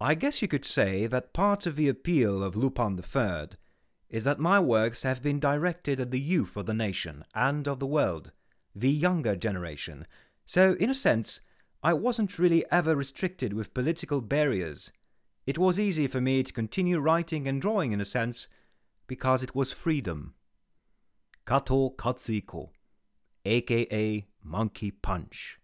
I guess you could say that part of the appeal of Lupin III is that my works have been directed at the youth of the nation and of the world, the younger generation, so in a sense, I wasn't really ever restricted with political barriers. It was easy for me to continue writing and drawing in a sense, because it was freedom. Kato Katsuhiko, aka Monkey Punch.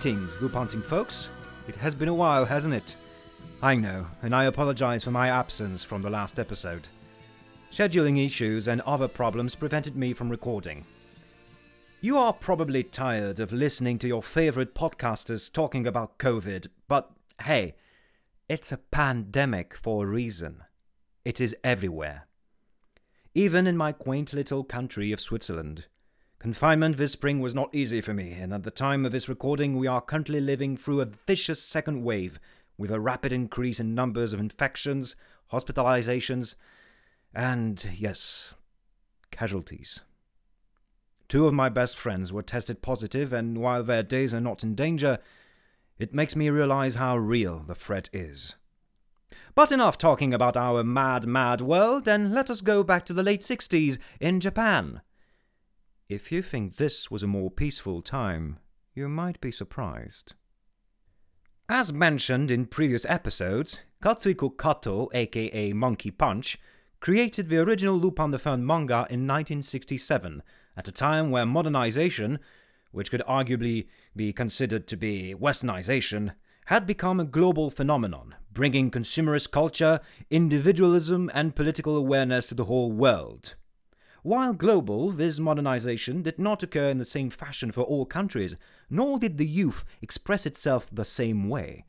Greetings, Lupantic folks. It has been a while, hasn't it? I know, and I apologize for my absence from the last episode. Scheduling issues and other problems prevented me from recording. You are probably tired of listening to your favorite podcasters talking about COVID, but hey, it's a pandemic for a reason. It is everywhere. Even in my quaint little country of Switzerland. Confinement this spring was not easy for me, and at the time of this recording, we are currently living through a vicious second wave with a rapid increase in numbers of infections, hospitalizations, and, yes, casualties. Two of my best friends were tested positive, and while their days are not in danger, it makes me realize how real the threat is. But enough talking about our mad, mad world, and let us go back to the late 60s in Japan. If you think this was a more peaceful time, you might be surprised. As mentioned in previous episodes, Katsuhiko Kato, aka Monkey Punch, created the original Lupin the Third manga in 1967, at a time where modernization, which could arguably be considered to be westernization, had become a global phenomenon, bringing consumerist culture, individualism, and political awareness to the whole world. While global, this modernization did not occur in the same fashion for all countries, nor did the youth express itself the same way.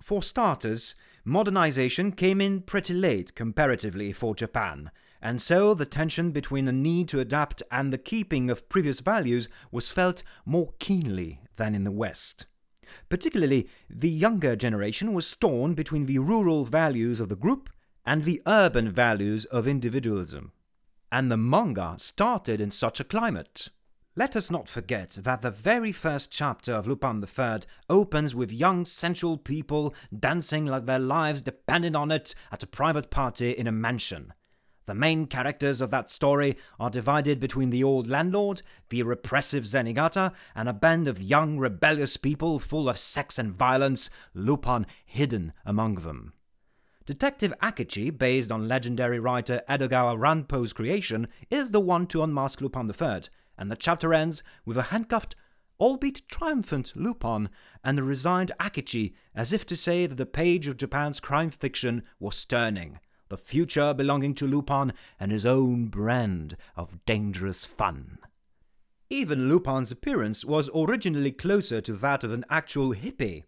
For starters, modernization came in pretty late comparatively for Japan, and so the tension between the need to adapt and the keeping of previous values was felt more keenly than in the West. Particularly, the younger generation was torn between the rural values of the group and the urban values of individualism and the manga started in such a climate. Let us not forget that the very first chapter of Lupin III opens with young sensual people dancing like their lives depended on it at a private party in a mansion. The main characters of that story are divided between the old landlord, the repressive Zenigata, and a band of young rebellious people full of sex and violence, Lupin hidden among them. Detective Akechi, based on legendary writer Edogawa Ranpo's creation, is the one to unmask Lupin III, and the chapter ends with a handcuffed, albeit triumphant, Lupin and a resigned Akechi, as if to say that the page of Japan's crime fiction was turning, the future belonging to Lupin and his own brand of dangerous fun. Even Lupin's appearance was originally closer to that of an actual hippie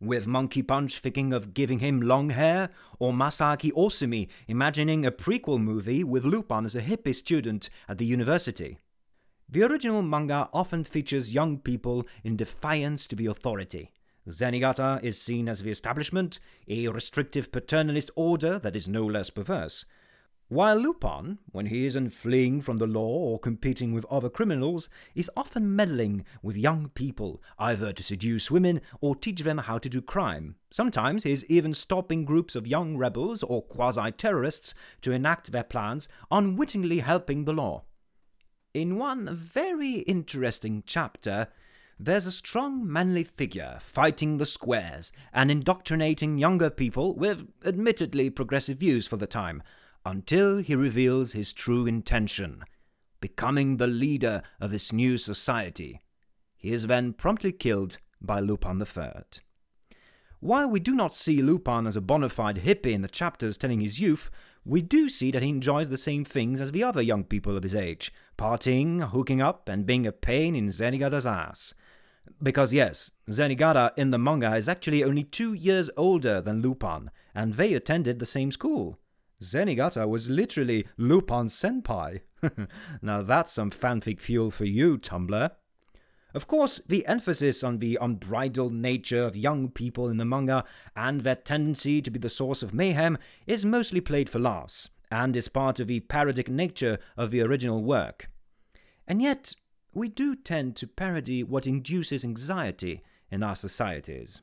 with Monkey Punch thinking of giving him long hair, or Masaaki Osumi imagining a prequel movie with Lupin as a hippie student at the university. The original manga often features young people in defiance to the authority. Zenigata is seen as the establishment, a restrictive paternalist order that is no less perverse, while Lupin, when he isn't fleeing from the law or competing with other criminals, is often meddling with young people, either to seduce women or teach them how to do crime. Sometimes he is even stopping groups of young rebels or quasi terrorists to enact their plans, unwittingly helping the law. In one very interesting chapter, there's a strong manly figure fighting the squares and indoctrinating younger people with admittedly progressive views for the time until he reveals his true intention, becoming the leader of this new society. He is then promptly killed by Lupin III. While we do not see Lupin as a bona fide hippie in the chapters telling his youth, we do see that he enjoys the same things as the other young people of his age partying, hooking up, and being a pain in Zenigata's ass. Because, yes, Zenigata in the manga is actually only two years older than Lupin, and they attended the same school. Zenigata was literally Lupin's senpai. now that's some fanfic fuel for you, Tumblr. Of course, the emphasis on the unbridled nature of young people in the manga and their tendency to be the source of mayhem is mostly played for laughs, and is part of the parodic nature of the original work. And yet, we do tend to parody what induces anxiety in our societies.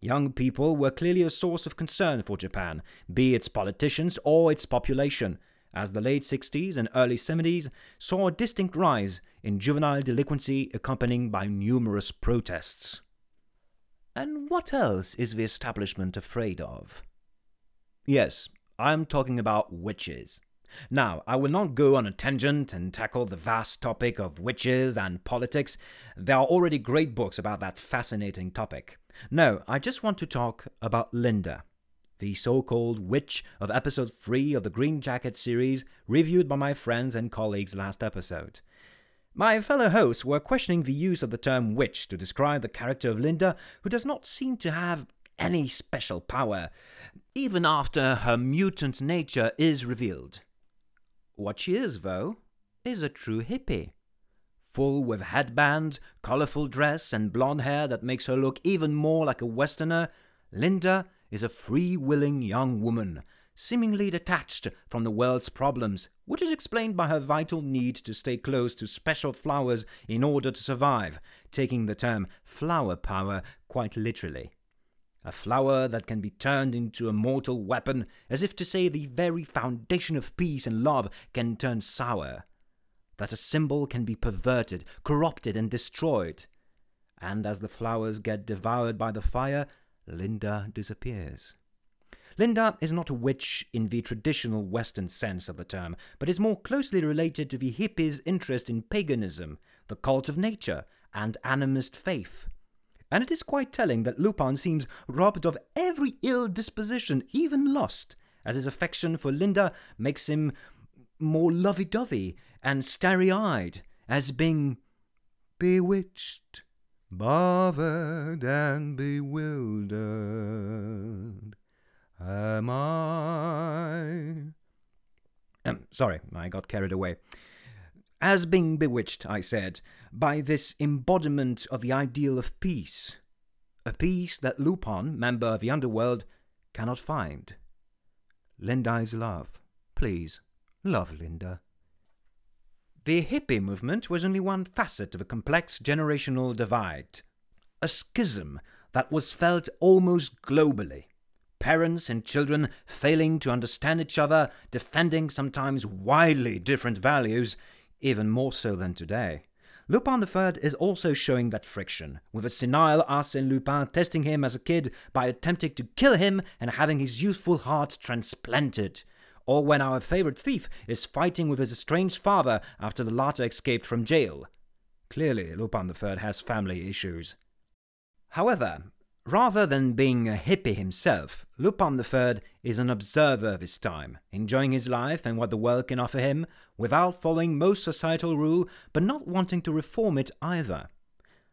Young people were clearly a source of concern for Japan, be its politicians or its population, as the late 60s and early 70s saw a distinct rise in juvenile delinquency accompanied by numerous protests. And what else is the establishment afraid of? Yes, I'm talking about witches. Now, I will not go on a tangent and tackle the vast topic of witches and politics. There are already great books about that fascinating topic. No, I just want to talk about Linda, the so called witch of episode 3 of the Green Jacket series, reviewed by my friends and colleagues last episode. My fellow hosts were questioning the use of the term witch to describe the character of Linda, who does not seem to have any special power, even after her mutant nature is revealed. What she is, though, is a true hippie. Full with headband, colorful dress, and blonde hair that makes her look even more like a Westerner, Linda is a free willing young woman, seemingly detached from the world's problems, which is explained by her vital need to stay close to special flowers in order to survive, taking the term flower power quite literally. A flower that can be turned into a mortal weapon, as if to say the very foundation of peace and love can turn sour. That a symbol can be perverted, corrupted, and destroyed. And as the flowers get devoured by the fire, Linda disappears. Linda is not a witch in the traditional Western sense of the term, but is more closely related to the hippies' interest in paganism, the cult of nature, and animist faith and it is quite telling that Lupin seems robbed of every ill disposition, even lust, as his affection for Linda makes him more lovey dovey and starry eyed, as being bewitched, bothered, and bewildered. Am I? Um, sorry, I got carried away. As being bewitched, I said, by this embodiment of the ideal of peace, a peace that Lupin, member of the underworld, cannot find. Linda is love. Please, love Linda. The hippie movement was only one facet of a complex generational divide, a schism that was felt almost globally. Parents and children failing to understand each other, defending sometimes wildly different values, even more so than today. Lupin III is also showing that friction, with a senile Arsène Lupin testing him as a kid by attempting to kill him and having his youthful heart transplanted. Or when our favorite thief is fighting with his estranged father after the latter escaped from jail. Clearly, Lupin III has family issues. However, Rather than being a hippie himself, Lupin III is an observer of his time, enjoying his life and what the world can offer him, without following most societal rule, but not wanting to reform it either.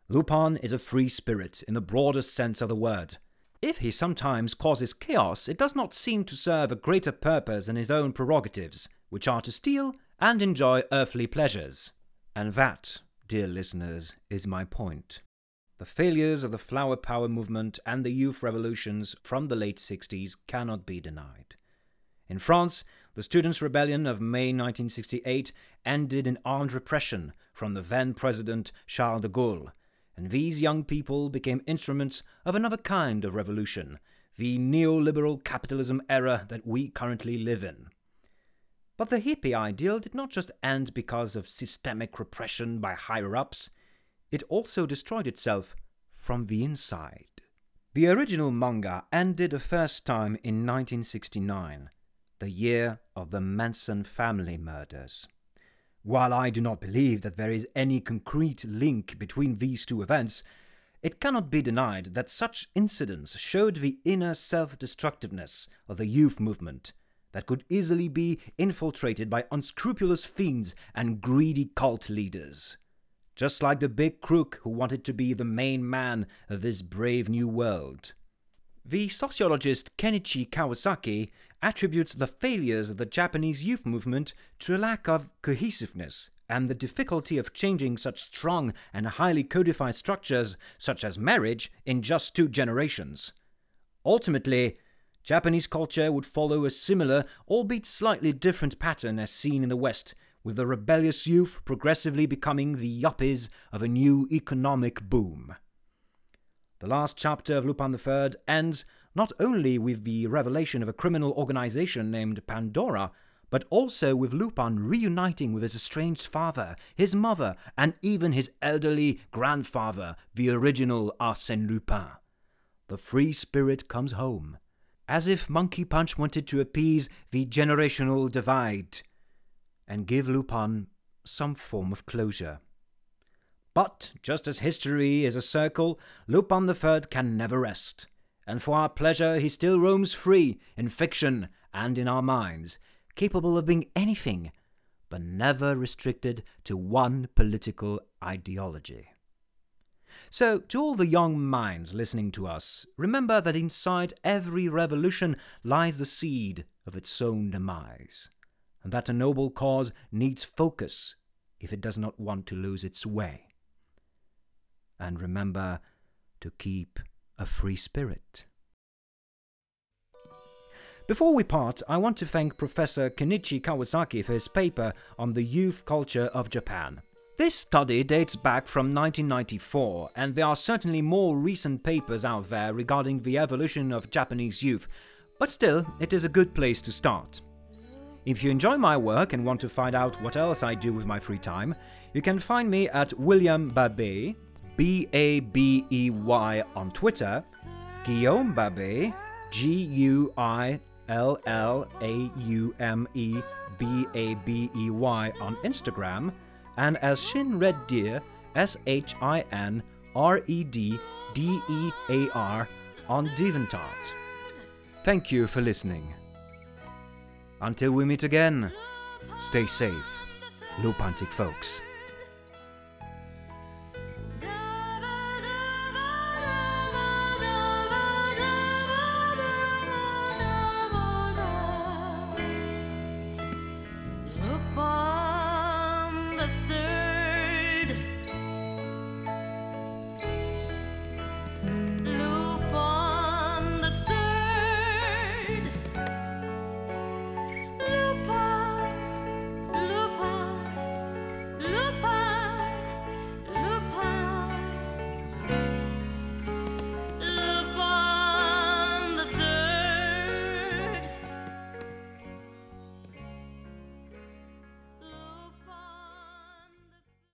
Lupin is a free spirit in the broadest sense of the word. If he sometimes causes chaos, it does not seem to serve a greater purpose than his own prerogatives, which are to steal and enjoy earthly pleasures. And that, dear listeners, is my point. The failures of the flower power movement and the youth revolutions from the late 60s cannot be denied. In France, the Students' Rebellion of May 1968 ended in armed repression from the then President Charles de Gaulle, and these young people became instruments of another kind of revolution, the neoliberal capitalism era that we currently live in. But the hippie ideal did not just end because of systemic repression by higher ups it also destroyed itself from the inside. The original manga ended the first time in 1969, the year of the Manson family murders. While I do not believe that there is any concrete link between these two events, It cannot be denied that such incidents showed the inner self destructiveness of the youth movement that could easily be infiltrated by unscrupulous fiends and greedy cult leaders. Just like the big crook who wanted to be the main man of this brave new world. The sociologist Kenichi Kawasaki attributes the failures of the Japanese youth movement to a lack of cohesiveness and the difficulty of changing such strong and highly codified structures, such as marriage, in just two generations. Ultimately, Japanese culture would follow a similar, albeit slightly different pattern as seen in the West, with the rebellious youth progressively becoming the yuppies of a new economic boom. The last chapter of Lupin III ends not only with the revelation of a criminal organization named Pandora, but also with Lupin reuniting with his estranged father, his mother, and even his elderly grandfather, the original Arsène Lupin. The free spirit comes home as if Monkey Punch wanted to appease the generational divide and give Lupin some form of closure. But just as history is a circle, Lupin III can never rest, and for our pleasure he still roams free in fiction and in our minds, capable of being anything, but never restricted to one political ideology. So, to all the young minds listening to us, remember that inside every revolution lies the seed of its own demise, and that a noble cause needs focus if it does not want to lose its way. And remember to keep a free spirit. Before we part, I want to thank Professor Kenichi Kawasaki for his paper on the youth culture of Japan. This study dates back from 1994, and there are certainly more recent papers out there regarding the evolution of Japanese youth, but still, it is a good place to start. If you enjoy my work and want to find out what else I do with my free time, you can find me at William Babey, B A B E Y on Twitter, Guillaume Babey, G U I L L A U M E B A B E Y on Instagram and as Shin Red Deer, S H I N R E D D E A R on DeviantArt. Thank you for listening. Until we meet again, stay safe, Lupantic folks.